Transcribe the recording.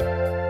you